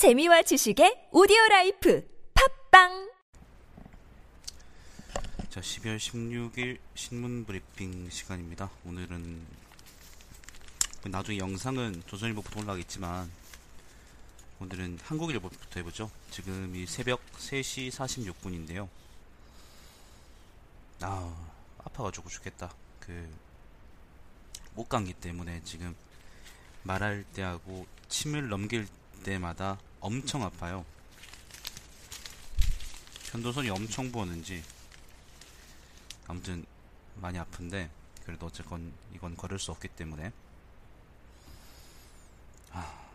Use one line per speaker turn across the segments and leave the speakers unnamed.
재미와 지식의 오디오 life 팟빵
자, 12월 16일 신문 브리핑 시간입니다. 오늘은 나중에 영상은 조선일보부터 올라가겠지만 오늘은 한국일보부터 해보죠. 지금이 새벽 3시 46분인데요. 아, 아파가지고 죽겠다. 그 목감기 때문에 지금 말할 때하고 침을 넘길 때마다 엄청 아파요. 편도선이 엄청 부었는지 아무튼 많이 아픈데 그래도 어쨌건 이건 걸을 수 없기 때문에 아,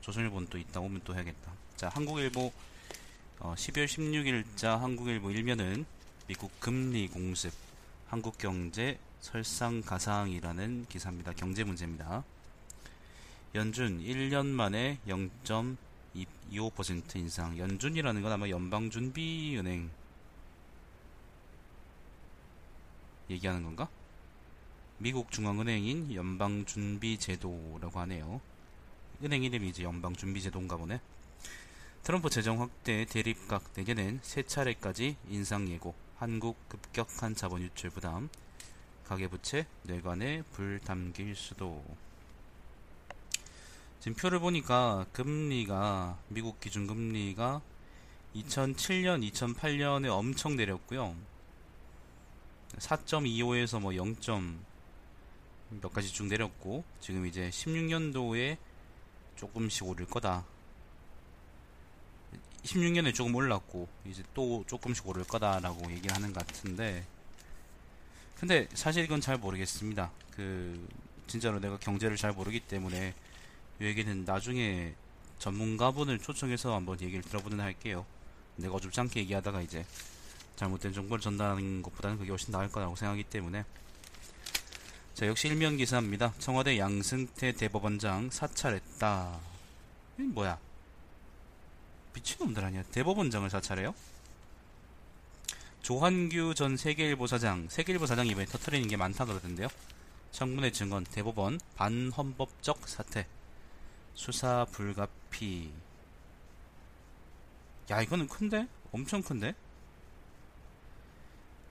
조선일보는 또 이따 오면 또 해야겠다. 자, 한국일보 어, 12월 16일자 한국일보 일면은 미국 금리 공습, 한국 경제 설상가상이라는 기사입니다. 경제 문제입니다. 연준 1년 만에 0.25% 인상. 연준이라는 건 아마 연방준비은행 얘기하는 건가? 미국 중앙은행인 연방준비제도라고 하네요. 은행 이름이 이제 연방준비제도인가 보네. 트럼프 재정 확대 대립각 내년엔 세 차례까지 인상 예고. 한국 급격한 자본 유출 부담. 가계부채 뇌관에 불 담길 수도. 지금 표를 보니까 금리가 미국 기준 금리가 2007년, 2008년에 엄청 내렸고요. 4.25에서 뭐 0. 몇 가지 쭉 내렸고 지금 이제 16년도에 조금씩 오를 거다. 16년에 조금 올랐고 이제 또 조금씩 오를 거다라고 얘기를 하는 것 같은데 근데 사실 이건 잘 모르겠습니다. 그 진짜로 내가 경제를 잘 모르기 때문에 이 얘기는 나중에 전문가분을 초청해서 한번 얘기를 들어보는 할게요. 내가 어줍지 않게 얘기하다가 이제 잘못된 정보를 전달하는 것보다는 그게 훨씬 나을 거라고 생각하기 때문에 자 역시 일면 기사입니다. 청와대 양승태 대법원장 사찰했다. 이 뭐야? 미친놈들 아니야? 대법원장을 사찰해요? 조한규 전 세계일보 사장, 세계일보 사장이 이번에 터트리는 게 많다 그러던데요. 청문회 증언, 대법원 반헌법적 사태, 수사 불가피. 야 이거는 큰데? 엄청 큰데?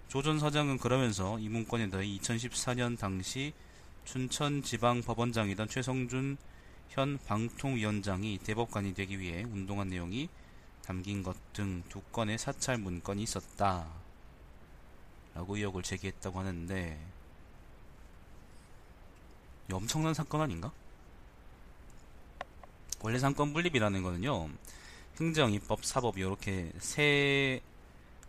조 전 사장은 그러면서 이 문건에 더해 2014년 당시 춘천지방법원장이던 최성준 현 방통위원장이 대법관이 되기 위해 운동한 내용이 담긴 것 등 두 건의 사찰 문건이 있었다. 라고 의혹을 제기했다고 하는데 엄청난 사건 아닌가? 원래 상권 분립이라는 거는요. 행정, 입법, 사법 이렇게 세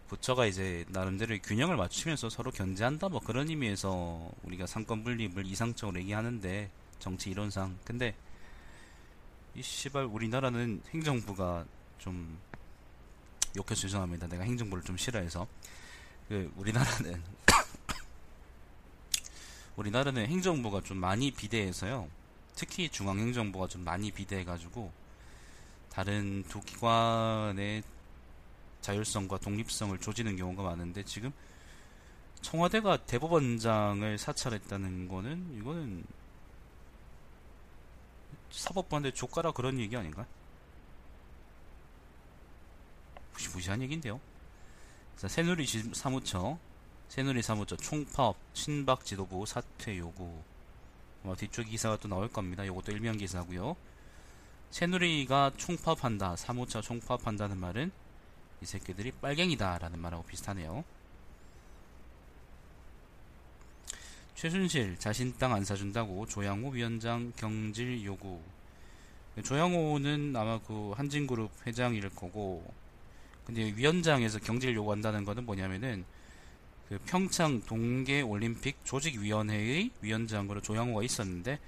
부처가 이제 나름대로 균형을 맞추면서 서로 견제한다 뭐 그런 의미에서 우리가 상권 분립을 이상적으로 얘기하는데 정치 이론상 근데 이 씨발 우리나라는 행정부가 좀 욕해서 죄송합니다. 내가 행정부를 좀 싫어해서 그 우리나라는 우리나라는 행정부가 좀 많이 비대해서요. 특히 중앙행정부가 좀 많이 비대해가지고 다른 두 기관의 자율성과 독립성을 조지는 경우가 많은데 지금 청와대가 대법원장을 사찰했다는 거는 이거는 사법부한테 조카라 그런 얘기 아닌가? 무시무시한 얘기인데요. 새누리 사무처, 새누리 사무처 총파업, 친박 지도부 사퇴 요구. 뭐 뒤쪽 기사가 또 나올 겁니다. 요것도 일명 기사고요. 새누리가 총파업한다, 사무처 총파업한다는 말은 이 새끼들이 빨갱이다 라는 말하고 비슷하네요. 최순실 자신 땅 안 사준다고 조양호 위원장 경질 요구. 조양호는 아마 그 한진그룹 회장일 거고, 근데 위원장에서 경질 요구한다는 거는 뭐냐면은 그 평창 동계 올림픽 조직위원회의 위원장으로 조양호가 있었는데,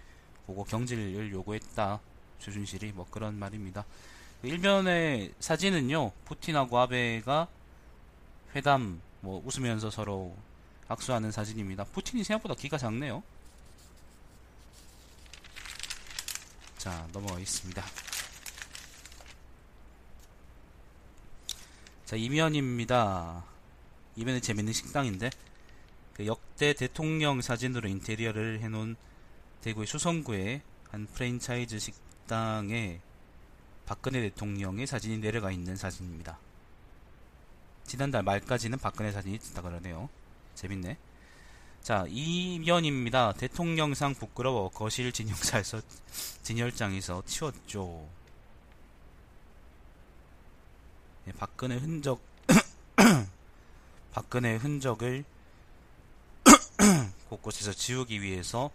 그거 경질을 요구했다. 최순실이 뭐 그런 말입니다. 일면의 사진은요, 푸틴하고 아베가 회담, 뭐 웃으면서 서로 악수하는 사진입니다. 푸틴이 생각보다 키가 작네요. 자, 넘어가겠습니다. 자, 이면입니다. 이면은 재밌는 식당인데, 그 역대 대통령 사진으로 인테리어를 해놓은 대구의 수성구의 한 프랜차이즈 식당에 박근혜 대통령의 사진이 내려가 있는 사진입니다. 지난달 말까지는 박근혜 사진이 있다 그러네요. 재밌네. 자, 이면입니다. 대통령상 부끄러워 거실 진영사에서 진열장에서 치웠죠. 네, 박근혜 흔적 박근혜 흔적을 곳곳에서 지우기 위해서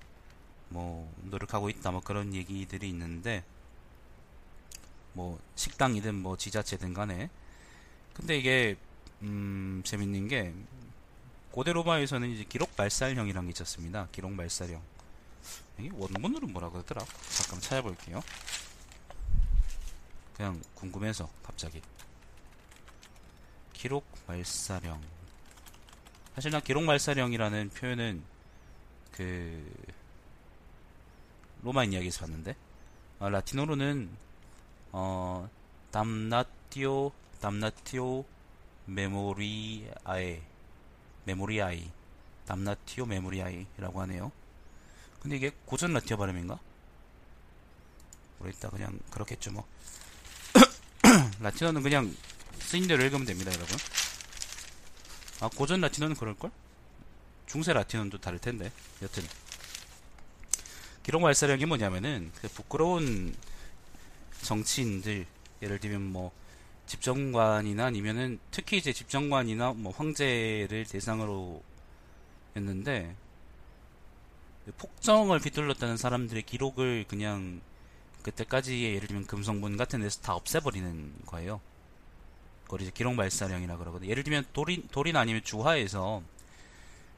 뭐 노력하고 있다 뭐 그런 얘기들이 있는데 뭐 식당이든 뭐 지자체든 간에 근데 이게 음 재밌는 게 고대 로마에서는 이제 기록 발살형이라는 게 있었습니다. 기록 발살형. 이게 원문으로 뭐라 그러더라? 잠깐 찾아볼게요. 그냥 궁금해서 갑자기. 기록 발사령. 사실 나 기록 말살형이라는 표현은 그 로마인 이야기에서 봤는데 아, 라틴어로는 어 damnatio damnatio memoriae memoriae damnatio memoriae라고 하네요. 근데 이게 고전 라틴어 발음인가? 모르겠다. 그냥 그렇겠죠 뭐. 라틴어는 그냥 쓰인 대로 읽으면 됩니다, 여러분. 아, 고전 라틴어는 그럴걸? 중세 라틴어는 또 다를 텐데. 여튼. 기록 발사력이 뭐냐면은, 그 부끄러운 정치인들, 예를 들면 뭐, 집정관이나 아니면은, 특히 이제 집정관이나 뭐, 황제를 대상으로 했는데, 그 폭정을 휘둘렀다는 사람들의 기록을 그냥, 그때까지의 예를 들면 금성문 같은 데서 다 없애버리는 거예요. 그걸 이제 기록 발사령이라 그러거든요. 예를 들면 돌인 돌인 아니면 주화에서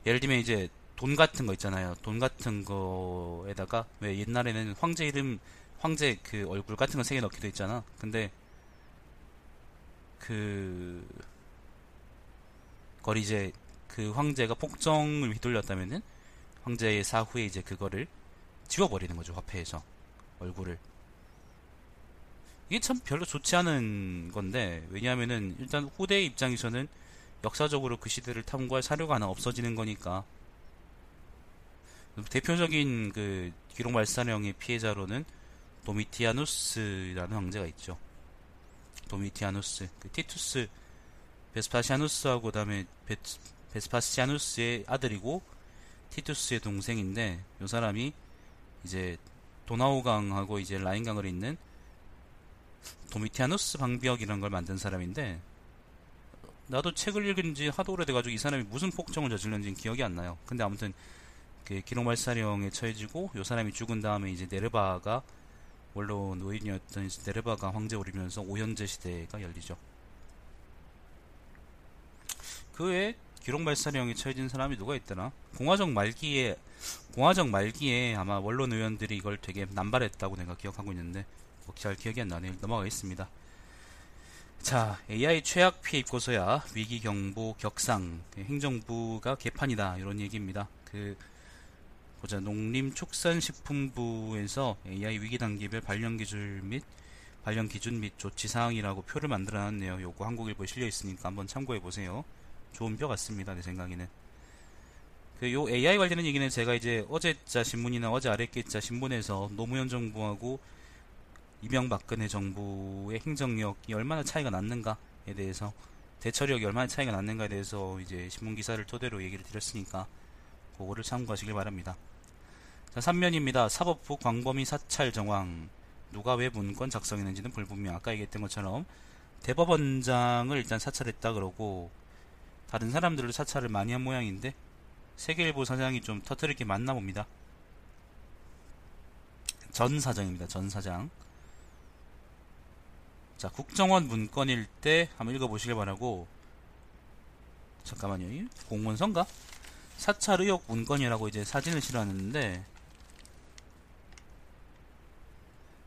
예를 들면 이제 돈 같은 거 있잖아요. 돈 같은 거에다가 왜 옛날에는 황제 이름 황제 그 얼굴 같은 거 세 개 넣기도 있잖아. 근데 그 그걸 이제 그 황제가 폭정을 휘둘렸다면은 황제의 사후에 이제 그거를 지워버리는 거죠 화폐에서 얼굴을 이게 참 별로 좋지 않은 건데 왜냐하면은 일단 후대의 입장에서는 역사적으로 그 시대를 탐구할 사료가 하나 없어지는 거니까 대표적인 그 기록 말살령의 피해자로는 도미티아누스라는 황제가 있죠. 도미티아누스, 그 티투스 베스파시아누스하고 그다음에 베스파시아누스의 아들이고 티투스의 동생인데 이 사람이 이제 도나우강하고 이제 라인강을 잇는 도미티아누스 방비역이라는 걸 만든 사람인데 나도 책을 읽은 지 하도 오래돼가지고 이 사람이 무슨 폭정을 저질렀는지 기억이 안 나요. 근데 아무튼 그 기록말살령에 처해지고 이 사람이 죽은 다음에 이제 네르바가 원로 노인이었던 네르바가 황제 오르면서 오현제 시대가 열리죠. 그 외에 기록말살령에 처해진 사람이 누가 있더라? 공화정 말기에 공화정 말기에 아마 원론 의원들이 이걸 되게 남발했다고 내가 기억하고 있는데 뭐잘 기억이 안 나네요. 넘어가겠습니다. 자, AI 최악 피해 입고서야 위기 경보 격상 그 행정부가 개판이다 이런 얘기입니다. 그 보자 농림축산식품부에서 AI 위기 단계별 발령 기준 및 발령 기준 및 조치 사항이라고 표를 만들어 놨네요. 요거 한국일보에 실려 있으니까 한번 참고해 보세요. 좋은 표 같습니다. 내 생각에는. 그 요 AI 관련된 얘기는 제가 이제 어제자 신문이나 어제 아랫게자 신문에서 노무현 정부하고 이명박근혜 정부의 행정력이 얼마나 차이가 났는가에 대해서 대처력이 얼마나 차이가 났는가에 대해서 이제 신문 기사를 토대로 얘기를 드렸으니까 그거를 참고하시길 바랍니다. 자, 3면입니다. 사법부 광범위 사찰 정황. 누가 왜 문건 작성했는지는 불분명. 아까 얘기했던 것처럼 대법원장을 일단 사찰했다 그러고 다른 사람들을 사찰을 많이 한 모양인데 세계일보 사장이 좀 터트릴 게 많나 봅니다. 전 사장입니다. 전 사장. 자, 국정원 문건일 때 한번 읽어보시길 바라고 잠깐만요. 공문서인가? 사찰 의혹 문건이라고 이제 사진을 실어놨는데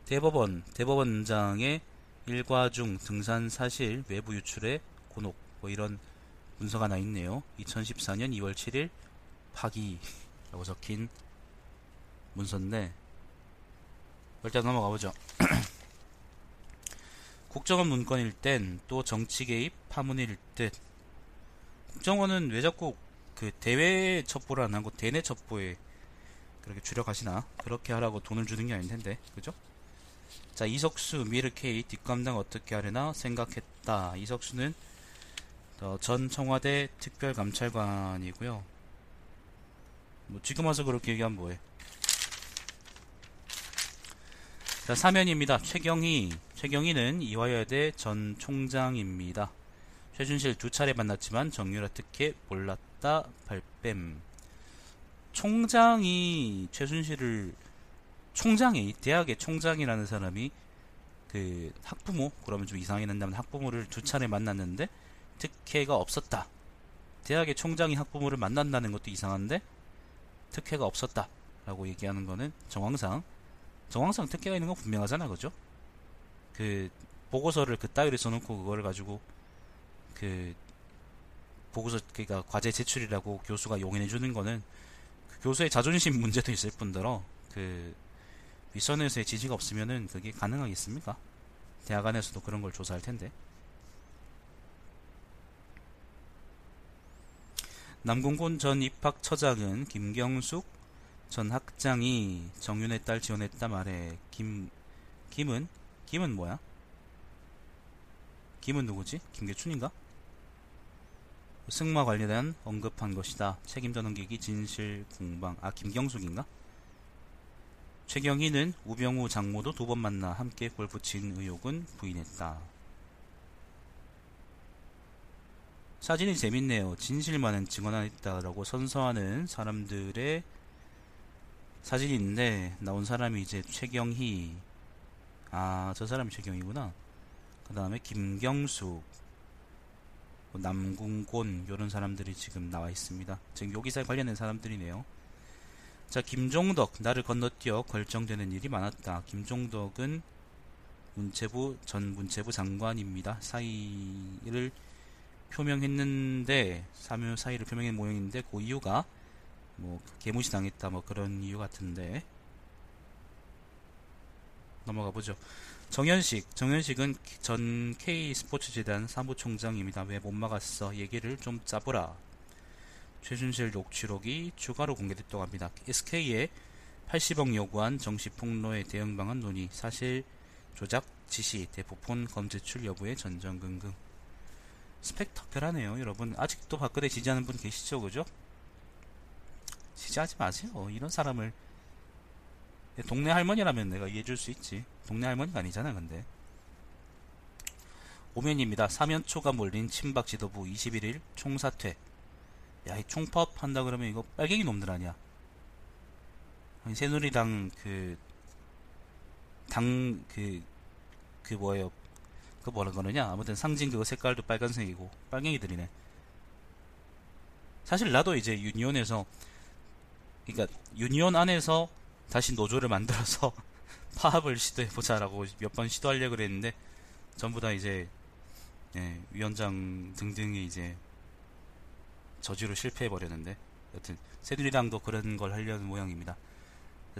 대법원, 대법원장의 일과 중 등산 사실 외부 유출에 곤혹 뭐 이런 문서가 하나 있네요. 2014년 2월 7일 파기라고 적힌 문서인데 일단 넘어가 보죠. 국정원 문건일 땐 또 정치 개입 파문일 듯. 국정원은 왜 자꾸 그 대외 첩보를 안 하고 대내 첩보에 그렇게 주력하시나? 그렇게 하라고 돈을 주는 게 아닐 텐데, 그죠? 자, 이석수, 미르케이 뒷감당 어떻게 하려나 생각했다. 이석수는 어, 전 청와대 특별감찰관이고요. 뭐 지금 와서 그렇게 얘기하면 뭐해. 자, 사면입니다. 최경희. 최경희는 이화여대 전 총장입니다. 최준실 두 차례 만났지만 정유라 특혜 몰랐다 발뺌. 총장이 최순실을 총장이 대학의 총장이라는 사람이 그 학부모 그러면 좀 이상하게 된다면 학부모를 두 차례 만났는데 특혜가 없었다. 대학의 총장이 학부모를 만난다는 것도 이상한데 특혜가 없었다. 라고 얘기하는 거는 정황상 정황상 특혜가 있는 건 분명하잖아, 그죠? 그 보고서를 그 따위로 써놓고 그거를 가지고 그 보고서 그니까 과제 제출이라고 교수가 용인해 주는 거는 그 교수의 자존심 문제도 있을 뿐더러 그 윗선에서의 지지가 없으면은 그게 가능하겠습니까? 대학 안에서도 그런 걸 조사할 텐데. 남궁곤 전 입학처장은 김경숙 전 학장이 정윤의 딸 지원했다 말해. 김 김은 김은 뭐야? 김은 누구지? 김계춘인가? 승마 관련한 언급한 것이다. 책임져 넘기기 진실 공방. 아 김경숙인가? 최경희는 우병우 장모도 두 번 만나 함께 골프 친 의혹은 부인했다. 사진이 재밌네요. 진실만은 증언하였다라고 선서하는 사람들의 사진이 있는데 나온 사람이 이제 최경희. 아 저 사람이 최경희구나. 그 다음에 김경수 뭐 남궁곤 이런 사람들이 지금 나와 있습니다. 지금 여기서 관련된 사람들이네요. 자 김종덕 나를 건너뛰어 결정되는 일이 많았다. 김종덕은 문체부 전 문체부 장관입니다. 사의를 표명했는데 사묘 사의를 표명한 모양인데 그 이유가 뭐 개무시 당했다 뭐 그런 이유 같은데 넘어가 보죠. 정현식 정현식은 전 K 스포츠재단 사무총장입니다. 왜 못 막았어? 얘기를 좀 짜보라. 최준실 녹취록이 추가로 공개됐다고 합니다. SK에 80억 요구한 정식 폭로의 대응 방안 논의, 사실 조작 지시, 대포폰 검제출 여부의 전전긍긍. 스펙터클하네요, 여러분. 아직도 박근혜 지지하는 분 계시죠, 그죠? 지지하지 마세요. 이런 사람을 동네 할머니라면 내가 이해해줄 수 있지. 동네 할머니가 아니잖아, 근데. 오면입니다. 사면초가 몰린 친박 지도부 21일 총사퇴. 야, 이 총파업 한다 그러면 이거 빨갱이 놈들 아니야. 아니, 새누리당 그, 당, 그, 그 뭐예요. 그 뭐라 그러냐. 아무튼 상징 그거 색깔도 빨간색이고, 빨갱이들이네. 사실 나도 이제 유니온에서 그러니까 유니온 안에서 다시 노조를 만들어서 파업을 시도해보자라고 몇 번 시도하려고 그랬는데 전부 다 이제 예, 위원장 등등이 이제 저지로 실패해버렸는데 여튼 새누리당도 그런 걸 하려는 모양입니다.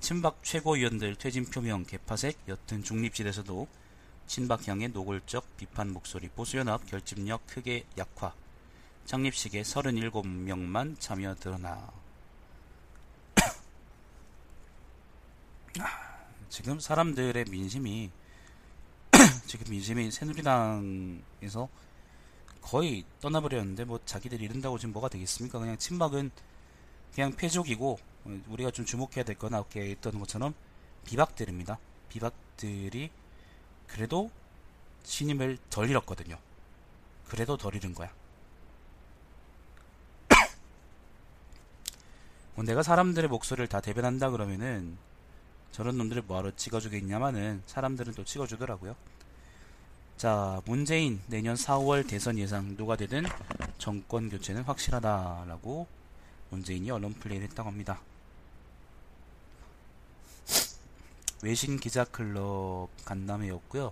친박 최고위원들 퇴진 표명 개파색 여튼 중립실에서도 친박향의 노골적 비판 목소리 보수연합 결집력 크게 약화 창립식에 37명만 참여 드러나 지금 사람들의 민심이 지금 민심이 새누리당에서 거의 떠나버렸는데 뭐 자기들이 이른다고 지금 뭐가 되겠습니까? 그냥 친박은 그냥 패족이고 우리가 좀 주목해야 될건 아까 했던 것처럼 비박들입니다. 비박들이 그래도 신임을 덜 잃었거든요. 그래도 덜 잃은 거야. 뭐 내가 사람들의 목소리를 다 대변한다 그러면은 저런 놈들을 뭐하러 찍어주겠냐마는 사람들은 또 찍어주더라고요. 자, 문재인 내년 4월 대선 예상 누가 되든 정권 교체는 확실하다라고 문재인이 언론 플레이를 했다고 합니다. 외신 기자 클럽 간담회였고요.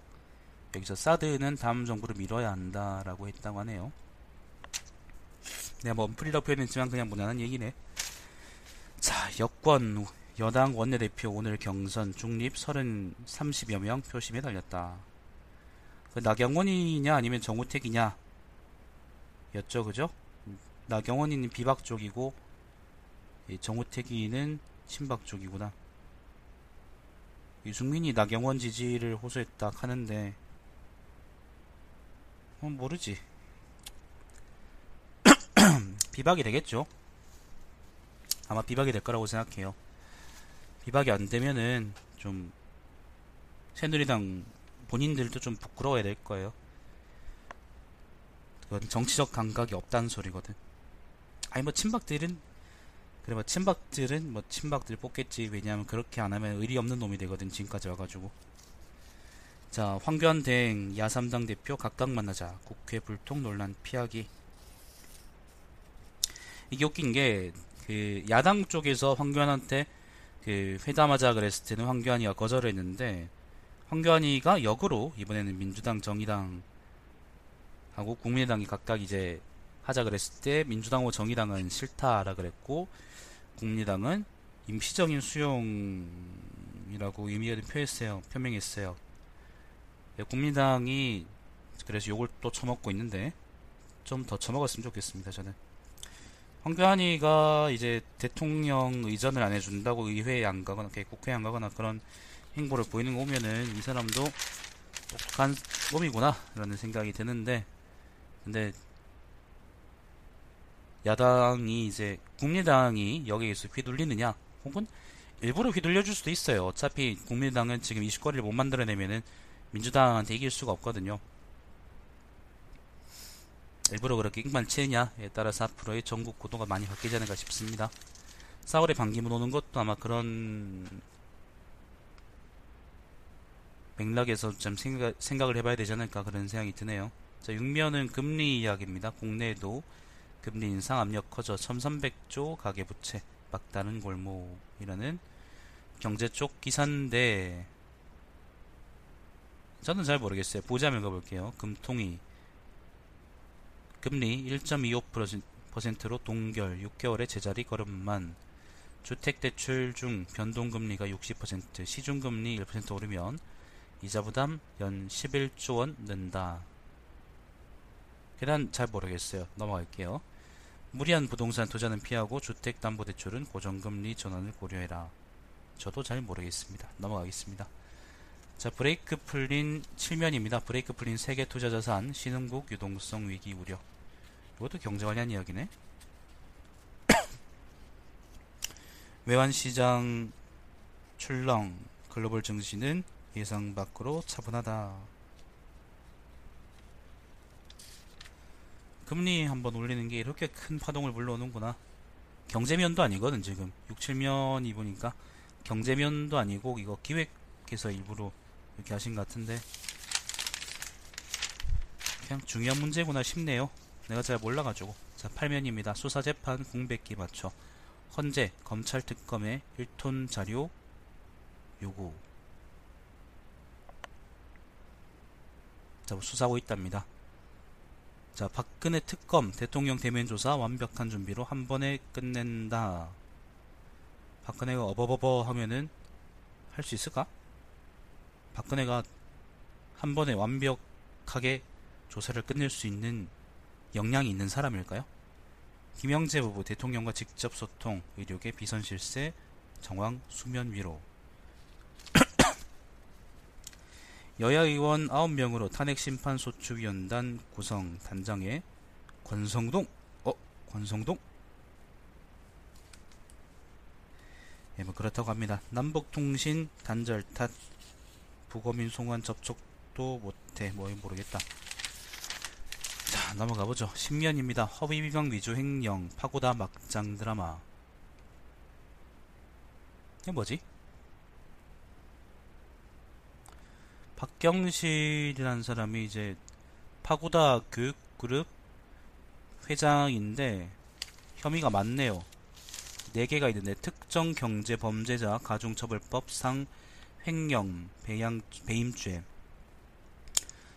여기서 사드는 다음 정부를 밀어야 한다라고 했다고 하네요. 내가 뭐 풀이라고 표현했지만 그냥 무난한 얘기네. 자, 여권 여당 원내대표 오늘 경선 중립 30, 30여 명 표심에 달렸다. 그 나경원이냐 아니면 정우택이냐 였죠, 그죠? 나경원이는 비박 쪽이고 정우택이는 친박 쪽이구나. 유승민이 나경원 지지를 호소했다 하는데 어, 모르지 비박이 되겠죠 아마 비박이 될 거라고 생각해요 비박이 안 되면은 좀 새누리당 본인들도 좀 부끄러워야 될 거예요. 그건 정치적 감각이 없다는 소리거든. 아니 뭐 친박들은 그래 뭐 친박들은 뭐 친박들 뽑겠지. 왜냐하면 그렇게 안 하면 의리 없는 놈이 되거든 지금까지 와가지고. 자 황교안 대행 야삼당 대표 각각 만나자. 국회 불통 논란 피하기. 이게 웃긴 게 그 야당 쪽에서 황교안한테 그 회담하자 그랬을 때는 황교안이가 거절했는데 황교안이가 역으로 이번에는 민주당 정의당 하고 국민의당이 각각 이제 하자 그랬을 때 민주당하고 정의당은 싫다라 그랬고 국민의당은 임시적인 수용이라고 의미를 표했어요. 표명했어요. 네, 국민당이 그래서 요걸 또 처먹고 있는데 좀 더 처먹었으면 좋겠습니다. 저는 황교안이가 이제 대통령 의전을 안 해준다고 의회에 안 가거나 국회에 안 가거나 그런 행보를 보이는 거 보면은 이 사람도 독한 놈이구나 라는 생각이 드는데 근데 야당이 이제 국민당이 여기에서 휘둘리느냐 혹은 일부러 휘둘려 줄 수도 있어요. 어차피 국민당은 지금 이슈거리를 못 만들어내면은 민주당한테 이길 수가 없거든요. 일부러 그렇게 익만 치느냐에 따라서 앞으로의 전국 구도가 많이 바뀌지 않을까 싶습니다. 4월에 반기문 오는 것도 아마 그런 맥락에서 좀 생각, 생각을 해봐야 되지 않을까 그런 생각이 드네요. 자, 6면은 금리 이야기입니다. 국내에도 금리 인상 압력 커져 1300조 가계부채 막다른 골목이라는 경제 쪽 기사인데 저는 잘 모르겠어요. 보자면 가볼게요. 금통이 금리 1.25%로 동결 6개월의 제자리 걸음만 주택대출 중 변동금리가 60% 시중금리 1% 오르면 이자부담 연 11조 원 는다. 계단 잘 모르겠어요. 넘어갈게요. 무리한 부동산 투자는 피하고 주택담보대출은 고정금리 전환을 고려해라. 저도 잘 모르겠습니다. 넘어가겠습니다. 자, 브레이크 풀린 7면입니다. 브레이크 풀린 세계 투자 자산 신흥국 유동성 위기 우려. 이것도 경제 관련 이야기네. 외환시장 출렁 글로벌 증시는 예상 밖으로 차분하다. 금리 한번 올리는 게 이렇게 큰 파동을 불러오는구나. 경제면도 아니거든 지금 6, 7면이 보니까 경제면도 아니고 이거 기획해서 일부러 이렇게 하신 것 같은데 그냥 중요한 문제구나 싶네요. 내가 잘 몰라가지고 자 8면입니다. 수사재판 공백기 맞춰 헌재 검찰 특검의 1톤 자료 요구 자 수사하고 있답니다. 자, 박근혜 특검 대통령 대면 조사 완벽한 준비로 한 번에 끝낸다. 박근혜가 어버버버 하면은 할 수 있을까? 박근혜가 한 번에 완벽하게 조사를 끝낼 수 있는 역량이 있는 사람일까요? 김영재 부부 대통령과 직접 소통, 의료계 비선 실세, 정황 수면 위로. 여야 의원 9명으로 탄핵 심판 소추 위원단 구성 단장에 권성동 어? 권성동? 예, 뭐 그렇다고 합니다. 남북통신 단절 탓 부거민 송환 접촉도 못해 뭐 모르겠다. 자 넘어가보죠. 10년입니다. 허위 비방 위조 횡령 파고다 막장 드라마 이게 뭐지? 박경실이라는 사람이 이제 파고다 교육그룹 회장인데 혐의가 많네요. 4개가 있는데 특정 경제 범죄자 가중처벌법상 횡령, 배양, 배임죄,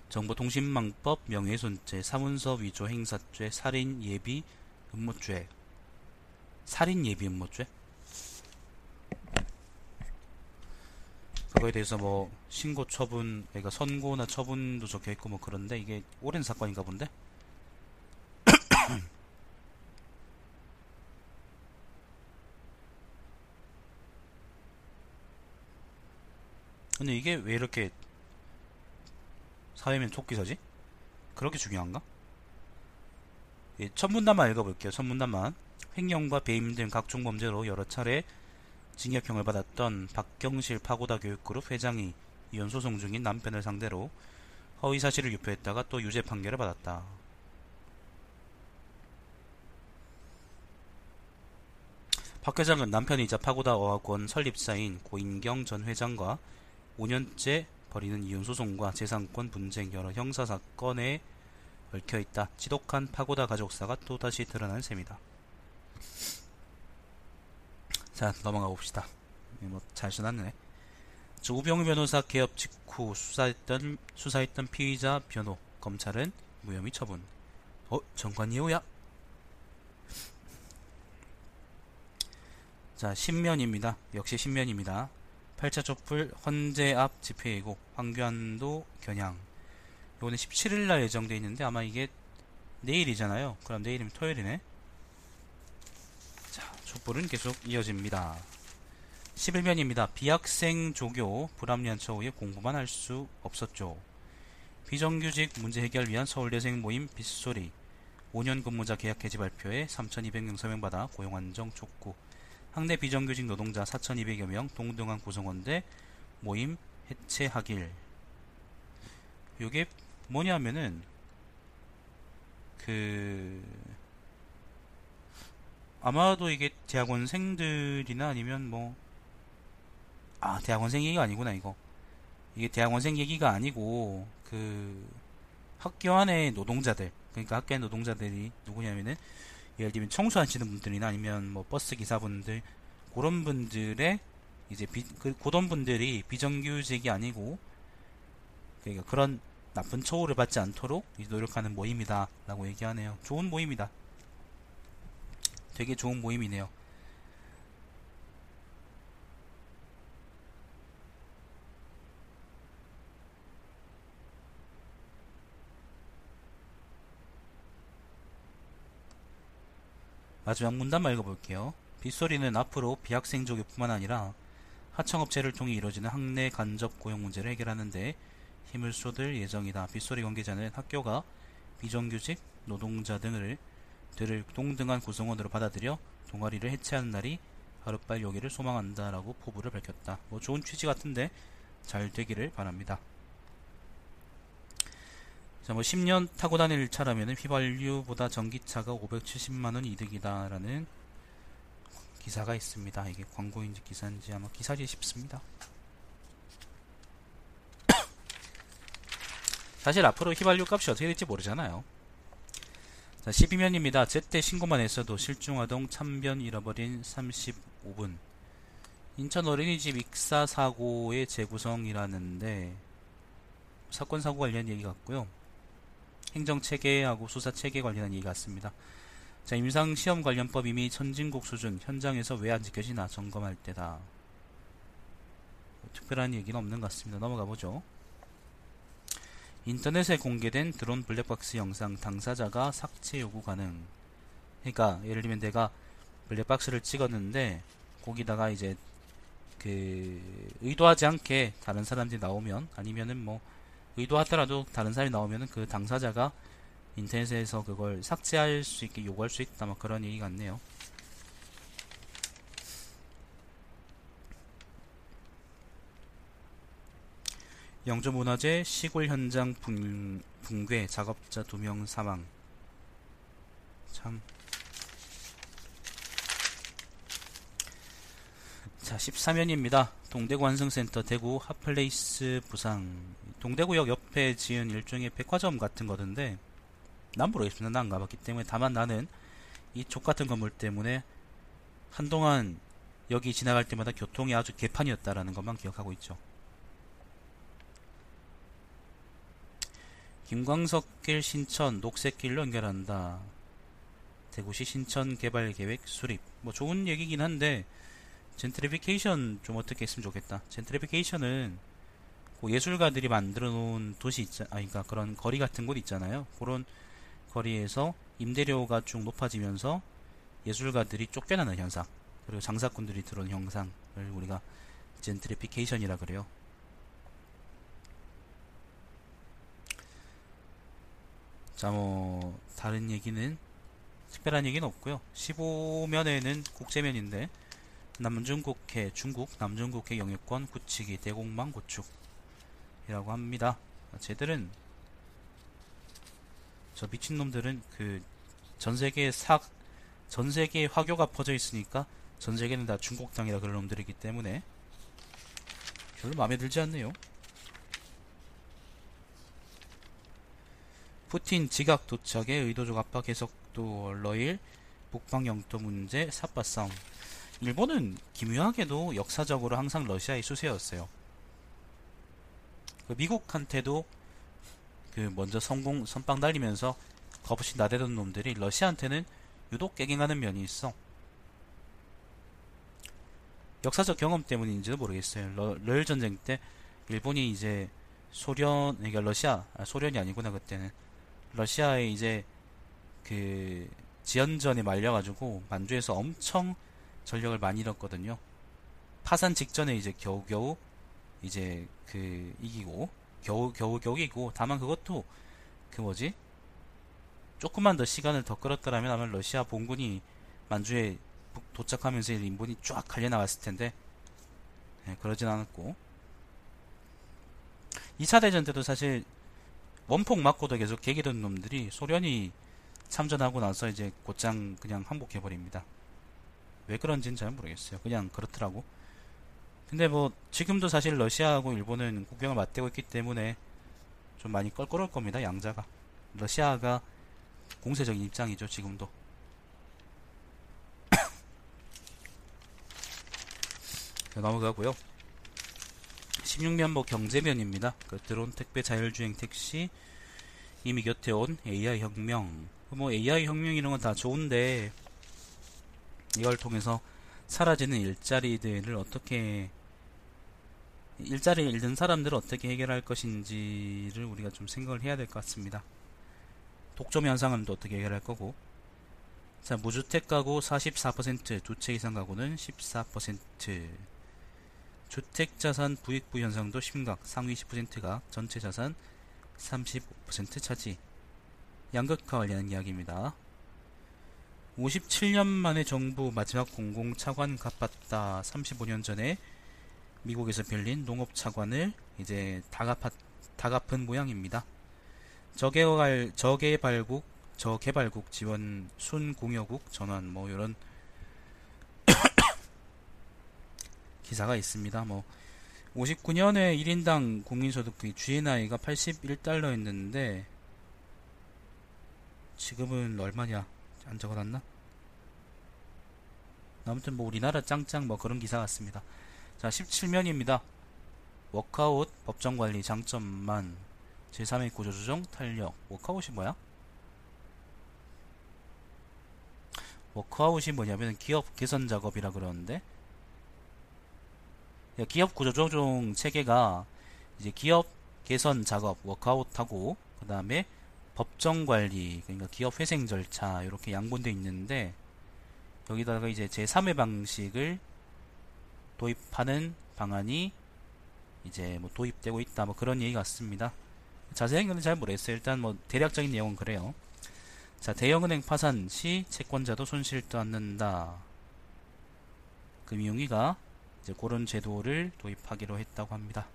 정보통신망법 명예훼손죄, 사문서 위조 행사죄, 살인 예비 음모죄, 살인 예비 음모죄? 그거에 대해서 뭐 신고 처분, 그러니까 선고나 처분도 적혀 있고 뭐 그런데 이게 오랜 사건인가 본데. 근데 이게 왜 이렇게 사회면 토끼서지? 그렇게 중요한가? 예, 첫 문단만 읽어볼게요. 첫 문단만. 횡령과 배임 등 각종 범죄로 여러 차례 징역형을 받았던 박경실 파고다 교육그룹 회장이 이혼 소송 중인 남편을 상대로 허위 사실을 유포했다가 또 유죄 판결을 받았다. 박 회장은 남편이자 파고다 어학원 설립사인 고인경 전 회장과 5년째 벌이는 이혼 소송과 재산권 분쟁 여러 형사 사건에 얽혀 있다. 지독한 파고다 가족사가 또다시 드러난 셈이다. 자, 넘어가 봅시다. 뭐 잘 써놨네. 우병우 변호사 개업 직후 수사했던 수사했던 피의자 변호 검찰은 무혐의 처분. 어, 정관이호야. 자, 신면입니다. 역시 신면입니다. 8차 촛불 헌재 앞 집회이고 황교안도 겨냥. 요거는 17일 날 예정돼 있는데 아마 이게 내일이잖아요. 그럼 내일이면 토요일이네. 자, 촛불은 계속 이어집니다. 11면입니다. 비학생 조교 불합리한 처 우에 공부만 할 수 없었죠. 비정규직 문제 해결 위한 서울대생 모임 빗소리 5년 근무자 계약 해지 발표에 3,200명 서명받아 고용 안정 촉구 학내 비정규직 노동자 4,200여 명 동등한 구성원대 모임 해체하길 요게 뭐냐면은 그 아마도 이게 대학원생들이나 아니면 뭐 아, 대학원생 얘기가 아니구나, 이거. 이게 대학원생 얘기가 아니고, 그, 학교 안에 노동자들, 그러니까 학교 안에 노동자들이 누구냐면은, 예를 들면 청소하시는 분들이나 아니면 뭐 버스 기사분들, 그런 분들의, 이제 비, 그, 그런 분들이 비정규직이 아니고, 그러니까 그런 나쁜 처우를 받지 않도록 노력하는 모임이다. 라고 얘기하네요. 좋은 모임이다. 되게 좋은 모임이네요. 마지막 문단만 읽어볼게요. 빗소리는 앞으로 비학생 조교뿐만 아니라 하청업체를 통해 이루어지는 학내 간접 고용 문제를 해결하는데 힘을 쏟을 예정이다. 빗소리 관계자는 학교가 비정규직 노동자 등을 들을 동등한 구성원으로 받아들여 동아리를 해체하는 날이 하루빨리 오기를 소망한다라고 포부를 밝혔다. 뭐 좋은 취지 같은데 잘 되기를 바랍니다. 자, 뭐 10년 타고 다닐 차라면 휘발유보다 전기차가 570만원 이득이다라는 기사가 있습니다. 이게 광고인지 기사인지 아마 기사지 싶습니다. 사실 앞으로 휘발유 값이 어떻게 될지 모르잖아요. 자, 12면입니다. 제때 신고만 했어도 실종아동 참변 잃어버린 35분. 인천 어린이집 익사 사고의 재구성이라는데 사건 사고 관련 얘기 같고요. 행정체계하고 수사체계 관련한 얘기 같습니다. 자, 임상시험 관련법 이미 선진국 수준 현장에서 왜 안 지켜지나 점검할 때다. 뭐, 특별한 얘기는 없는 것 같습니다. 넘어가 보죠. 인터넷에 공개된 드론 블랙박스 영상 당사자가 삭제 요구 가능. 그러니까 예를 들면 내가 블랙박스를 찍었는데 거기다가 이제 그 의도하지 않게 다른 사람들이 나오면 아니면은 뭐 의도하더라도 다른 사람이 나오면은 그 당사자가 인터넷에서 그걸 삭제할 수 있게 요구할 수 있다 뭐 그런 얘기 같네요. 영조문화재 시굴 현장 붕, 붕괴 작업자 2명 사망 참 자, 14면입니다. 동대구 환승센터 대구 hot place 부상. 동대구역 옆에 지은 일종의 백화점 같은 거던데, 난 모르겠습니다. 난 가봤기 때문에. 다만 나는 이 족 같은 건물 때문에 한동안 여기 지나갈 때마다 교통이 아주 개판이었다라는 것만 기억하고 있죠. 김광석길 신천 녹색길로 연결한다. 대구시 신천 개발 계획 수립. 뭐 좋은 얘기긴 한데 젠트리피케이션 좀 어떻게 했으면 좋겠다. 젠트리피케이션은 그 예술가들이 만들어 놓은 도시 있잖아, 그러니까 그런 거리 같은 곳 있잖아요. 그런 거리에서 임대료가 쭉 높아지면서 예술가들이 쫓겨나는 현상, 그리고 장사꾼들이 들어온 현상을 우리가 젠트리피케이션이라 그래요. 자, 뭐 다른 얘기는 특별한 얘기는 없고요. 15면에는 국제면인데 남중국해, 중국 남중국해 영유권 굳히기 대공망 구축이라고 합니다. 쟤들은, 저 미친놈들은 그, 전세계에 삭, 전세계에 화교가 퍼져 있으니까, 전세계는 다 중국 땅이라 그런 놈들이기 때문에, 별로 마음에 들지 않네요. 푸틴 지각 도착에 의도적 압박 계속도 러일 북방 영토 문제 삿바 싸움. 일본은 기묘하게도 역사적으로 항상 러시아의 수세였어요. 그 미국한테도 그 먼저 성공 선빵 달리면서 겁없이 나대던 놈들이 러시아한테는 유독 깨갱하는 면이 있어. 역사적 경험 때문인지도 모르겠어요. 러, 러일 전쟁 때 일본이 이제 소련, 그러니까 러시아, 아, 소련이 아니구나 그때는 러시아에 이제 그 지연전에 말려가지고 만주에서 엄청 전력을 많이 잃었거든요. 파산 직전에 이제 겨우겨우 이제 그 이기고 겨우 겨우 겨우 이기고 다만 그것도 그 뭐지 조금만 더 시간을 더 끌었더라면 아마 러시아 본군이 만주에 도착하면서 인본이 쫙 갈려 나갔을 텐데 네, 그러진 않았고 2차 대전 때도 사실 원폭 맞고도 계속 개기던 놈들이 소련이 참전하고 나서 이제 곧장 그냥 항복해버립니다. 왜 그런지는 잘 모르겠어요. 그냥 그렇더라고. 근데 뭐 지금도 사실 러시아하고 일본은 국경을 맞대고 있기 때문에 좀 많이 껄끄러울 겁니다. 양자가. 러시아가 공세적인 입장이죠. 지금도. 넘어가고요. 16년뭐 경제면입니다. 그 드론 택배 자율주행 택시 이미 곁에 온 AI 혁명. 뭐 AI 혁명 이런 건 다 좋은데 이걸 통해서 사라지는 일자리들을 어떻게 일자리를 잃는 사람들을 어떻게 해결할 것인지를 우리가 좀 생각을 해야 될 것 같습니다. 독점 현상은 또 어떻게 해결할 거고 자 무주택 가구 44%두채 이상 가구는 14% 주택 자산 부익부 현상도 심각 상위 10%가 전체 자산 35% 차지 양극화 관련 이야기입니다. 57년 만에 정부 마지막 공공차관 갚았다. 35년 전에 미국에서 빌린 농업차관을 이제 다, 갚았, 다 갚은 모양입니다. 저개발, 저개발국, 저개발국 지원 순공여국 전환 뭐 이런 기사가 있습니다. 뭐 59년에 1인당 국민소득 GNI가 81달러였는데 지금은 얼마냐? 안 적어놨나? 아무튼 뭐 우리나라 짱짱 뭐 그런 기사 같습니다. 자 17면입니다. 워크아웃 법정관리 장점만 제3의 구조조정 탄력 워크아웃이 뭐야? 워크아웃이 뭐냐면 기업 개선 작업이라 그러는데 기업 구조조정 체계가 이제 기업 개선 작업 워크아웃하고 그 다음에 법정 관리 그러니까 기업 회생 절차 이렇게 양분되어 있는데 여기다가 이제 제3의 방식을 도입하는 방안이 이제 뭐 도입되고 있다 뭐 그런 얘기 같습니다. 자세한 건 잘 모르겠어요. 일단 뭐 대략적인 내용은 그래요. 자 대형은행 파산 시 채권자도 손실 도 않는다. 금융위가 이제 그런 제도를 도입하기로 했다고 합니다.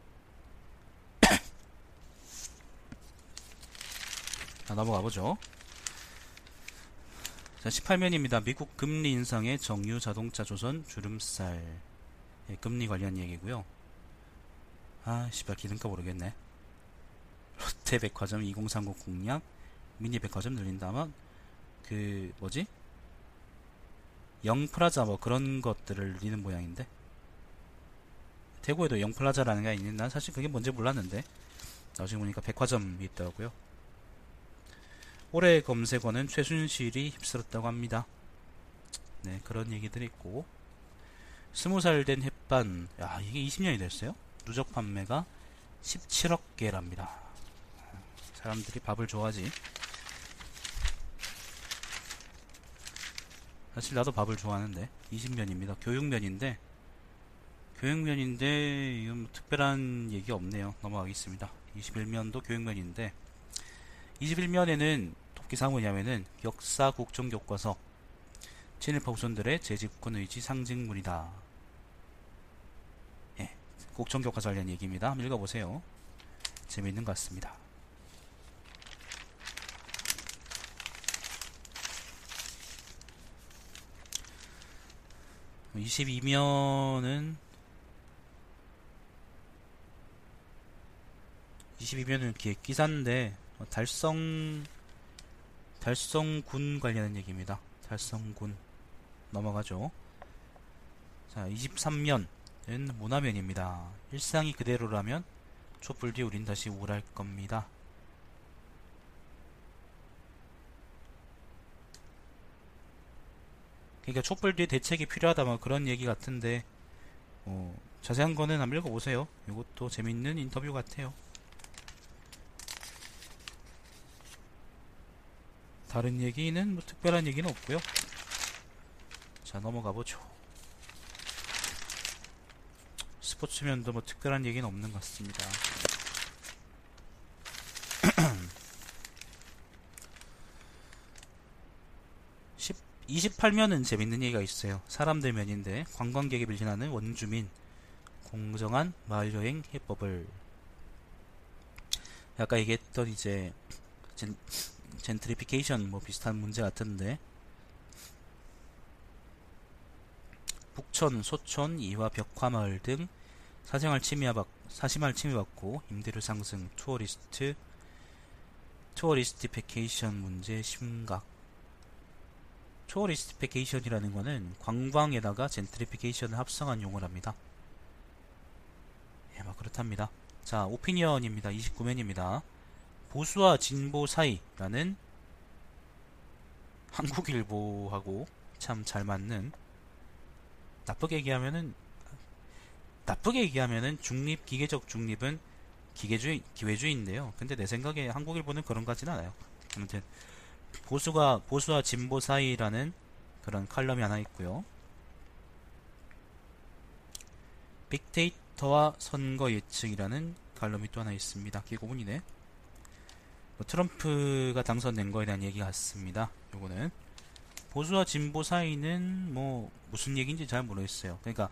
자, 넘어가 보죠. 자, 18면입니다. 미국 금리 인상의 정유 자동차 조선 주름살. 예, 금리 관련 얘기고요. 아, 씨발 기름값 모르겠네. 롯데백화점 2030 공략, 미니백화점 늘린다면 그 뭐지? 영프라자 뭐 그런 것들을 늘리는 모양인데. 대구에도 영플라자라는 게 있는 난 사실 그게 뭔지 몰랐는데 나중에 보니까 백화점이 있더라고요. 올해 검색어는 최순실이 휩쓸었다고 합니다. 네, 그런 얘기들이 있고 스무 살된 햇반 야 이게 20년이 됐어요? 누적 판매가 17억 개랍니다. 사람들이 밥을 좋아하지. 사실 나도 밥을 좋아하는데 20년입니다. 교육면인데 교육면인데 이건 뭐 특별한 얘기 없네요. 넘어가겠습니다. 21면도 교육면인데 21면에는 돕기사항 뭐냐면은 역사 국정 교과서 친일파 후손들의 재집권 의지 상징물이다. 예, 국정 교과서 관련 얘기입니다. 한번 읽어보세요. 재미있는 것 같습니다. 22면은 22면은 기사인데 어, 달성 달성군 관련한 얘기입니다. 달성군 넘어가죠. 자, 23면은 문화면입니다. 일상이 그대로라면 촛불 뒤 우린 다시 우울할 겁니다. 그러니까 촛불 뒤에 대책이 필요하다 뭐 그런 얘기 같은데 어, 자세한 거는 한번 읽어보세요. 이것도 재밌는 인터뷰 같아요. 다른 얘기는 뭐 특별한 얘기는 없고요. 자 넘어가 보죠. 스포츠면도 뭐 특별한 얘기는 없는 것 같습니다. 28면은 재밌는 얘기가 있어요. 사람들 면인데 관광객이 밀진하는 원주민 공정한 마을 여행 해법을 아까 얘기했던 이제 gen, gentrification 뭐 비슷한 문제 같은데 북촌, 서촌, 이화, 벽화마을 등 사생활 침해받, 사생활 침해받고 임대료 상승, tourist, touristification 문제 심각 touristification이라는 거는 관광에다가 gentrification을 합성한 용어랍니다. 예, 막 그렇답니다. 자, 오피니언입니다. 29면입니다. 보수와 진보 사이라는 한국일보하고 참 잘 맞는 나쁘게 얘기하면은 나쁘게 얘기하면은 중립 기계적 중립은 기계주의 기회주의인데요. 근데 내 생각에 한국일보는 그런 거 같지는 않아요. 아무튼 보수가 보수와 진보 사이라는 그런 칼럼이 하나 있고요. 빅데이터와 선거 예측이라는 칼럼이 또 하나 있습니다. 기고문이네. 뭐 트럼프가 당선된 거에 대한 얘기 같습니다. 요거는 보수와 진보 사이는 뭐 무슨 얘기인지 잘 모르겠어요. 그러니까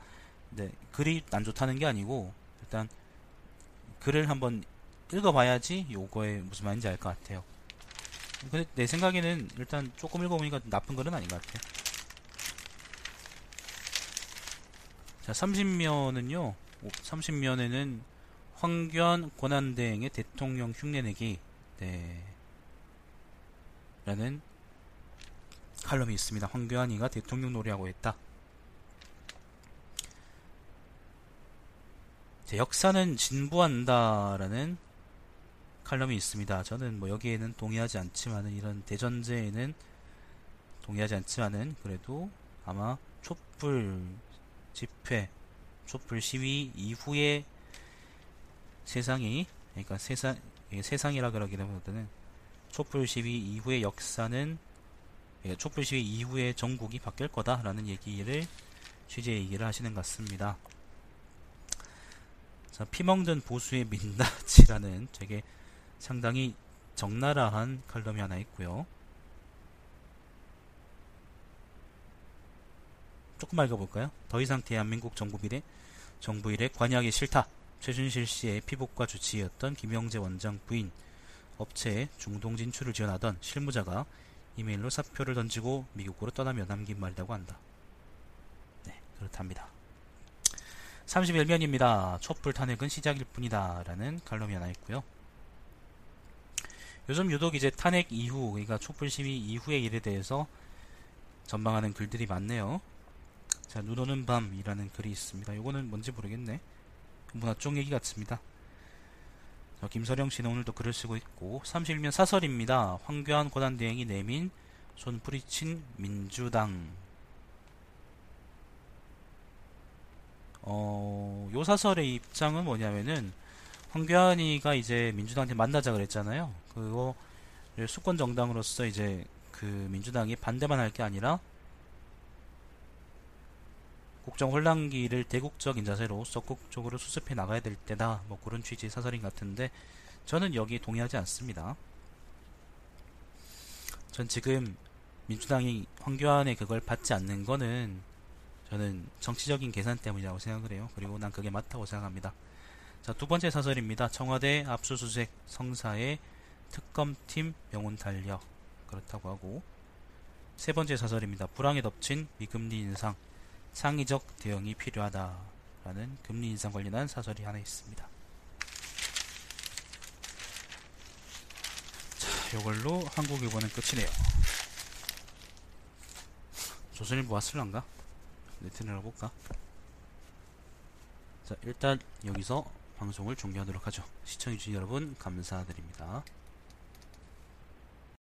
네, 글이 안 좋다는 게 아니고 일단 글을 한번 읽어봐야지 요거에 무슨 말인지 알 것 같아요. 근데 내 생각에는 일단 조금 읽어보니까 나쁜 거는 아닌 것 같아. 자, 30면은요, 30면에는 황교안 권한대행의 대통령 흉내내기, 네. 라는 칼럼이 있습니다. 황교안이가 대통령 노래하고 했다. 자, 역사는 진보한다라는 칼럼이 있습니다. 저는 뭐 여기에는 동의하지 않지만은 이런 대전제에는 동의하지 않지만은 그래도 아마 촛불 집회, 촛불 시위 이후에 세상이 그러니까 세상 세상이라 그러기보다는 촛불 시위 이후의 역사는 예, 촛불 시위 이후에 전국이 바뀔 거다라는 얘기를 취재 얘기를 하시는 것 같습니다. 자, 피멍든 보수의 민낯이라는 되게 상당히 적나라한 칼럼이 하나 있고요. 조금 읽어볼까요? 더 이상 대한민국 정부 일에 정부 일에 관여하기 싫다. 최준실 씨의 피복과 주치의였던 김영재 원장 부인 업체에 중동 진출을 지원하던 실무자가 이메일로 사표를 던지고 미국으로 떠나며 남긴 말이라고 한다. 네, 그렇답니다. 31면입니다. 촛불 탄핵은 시작일 뿐이다. 라는 칼럼이 하나 있고요. 요즘 유독 이제 탄핵 이후, 그러니까 촛불 시위 이후의 일에 대해서 전망하는 글들이 많네요. 자, 눈 오는 밤이라는 글이 있습니다. 요거는 뭔지 모르겠네. 문화 쪽 얘기 같습니다. 자, 김서령 씨는 오늘도 글을 쓰고 있고, 31면 사설입니다. 황교안 고단대행이 내민 손 뿌리친 민주당. 어, 요 사설의 입장은 뭐냐면은, 황교안이가 이제 민주당한테 만나자 그랬잖아요. 그거 수권 정당으로서 이제 그 민주당이 반대만 할 게 아니라 국정 혼란기를 대국적인 자세로 적극적으로 수습해 나가야 될 때다. 뭐 그런 취지의 사설인 같은데 저는 여기에 동의하지 않습니다. 전 지금 민주당이 황교안의 그걸 받지 않는 거는 저는 정치적인 계산 때문이라고 생각을 해요. 그리고 난 그게 맞다고 생각합니다. 자, 두 번째 사설입니다. 청와대 압수수색 성사의 특검팀 명운 달력. 그렇다고 하고. 세 번째 사설입니다. 불황에 덮친 미금리 인상. 창의적 대응이 필요하다라는 금리 인상 관련한 사설이 하나 있습니다. 자, 요걸로 한국일보는 끝이네요. 조선일보 왔을란가? 네트를 해볼까? 자, 일단 여기서 방송을 종료하도록 하죠. 시청해주신 여러분 감사드립니다.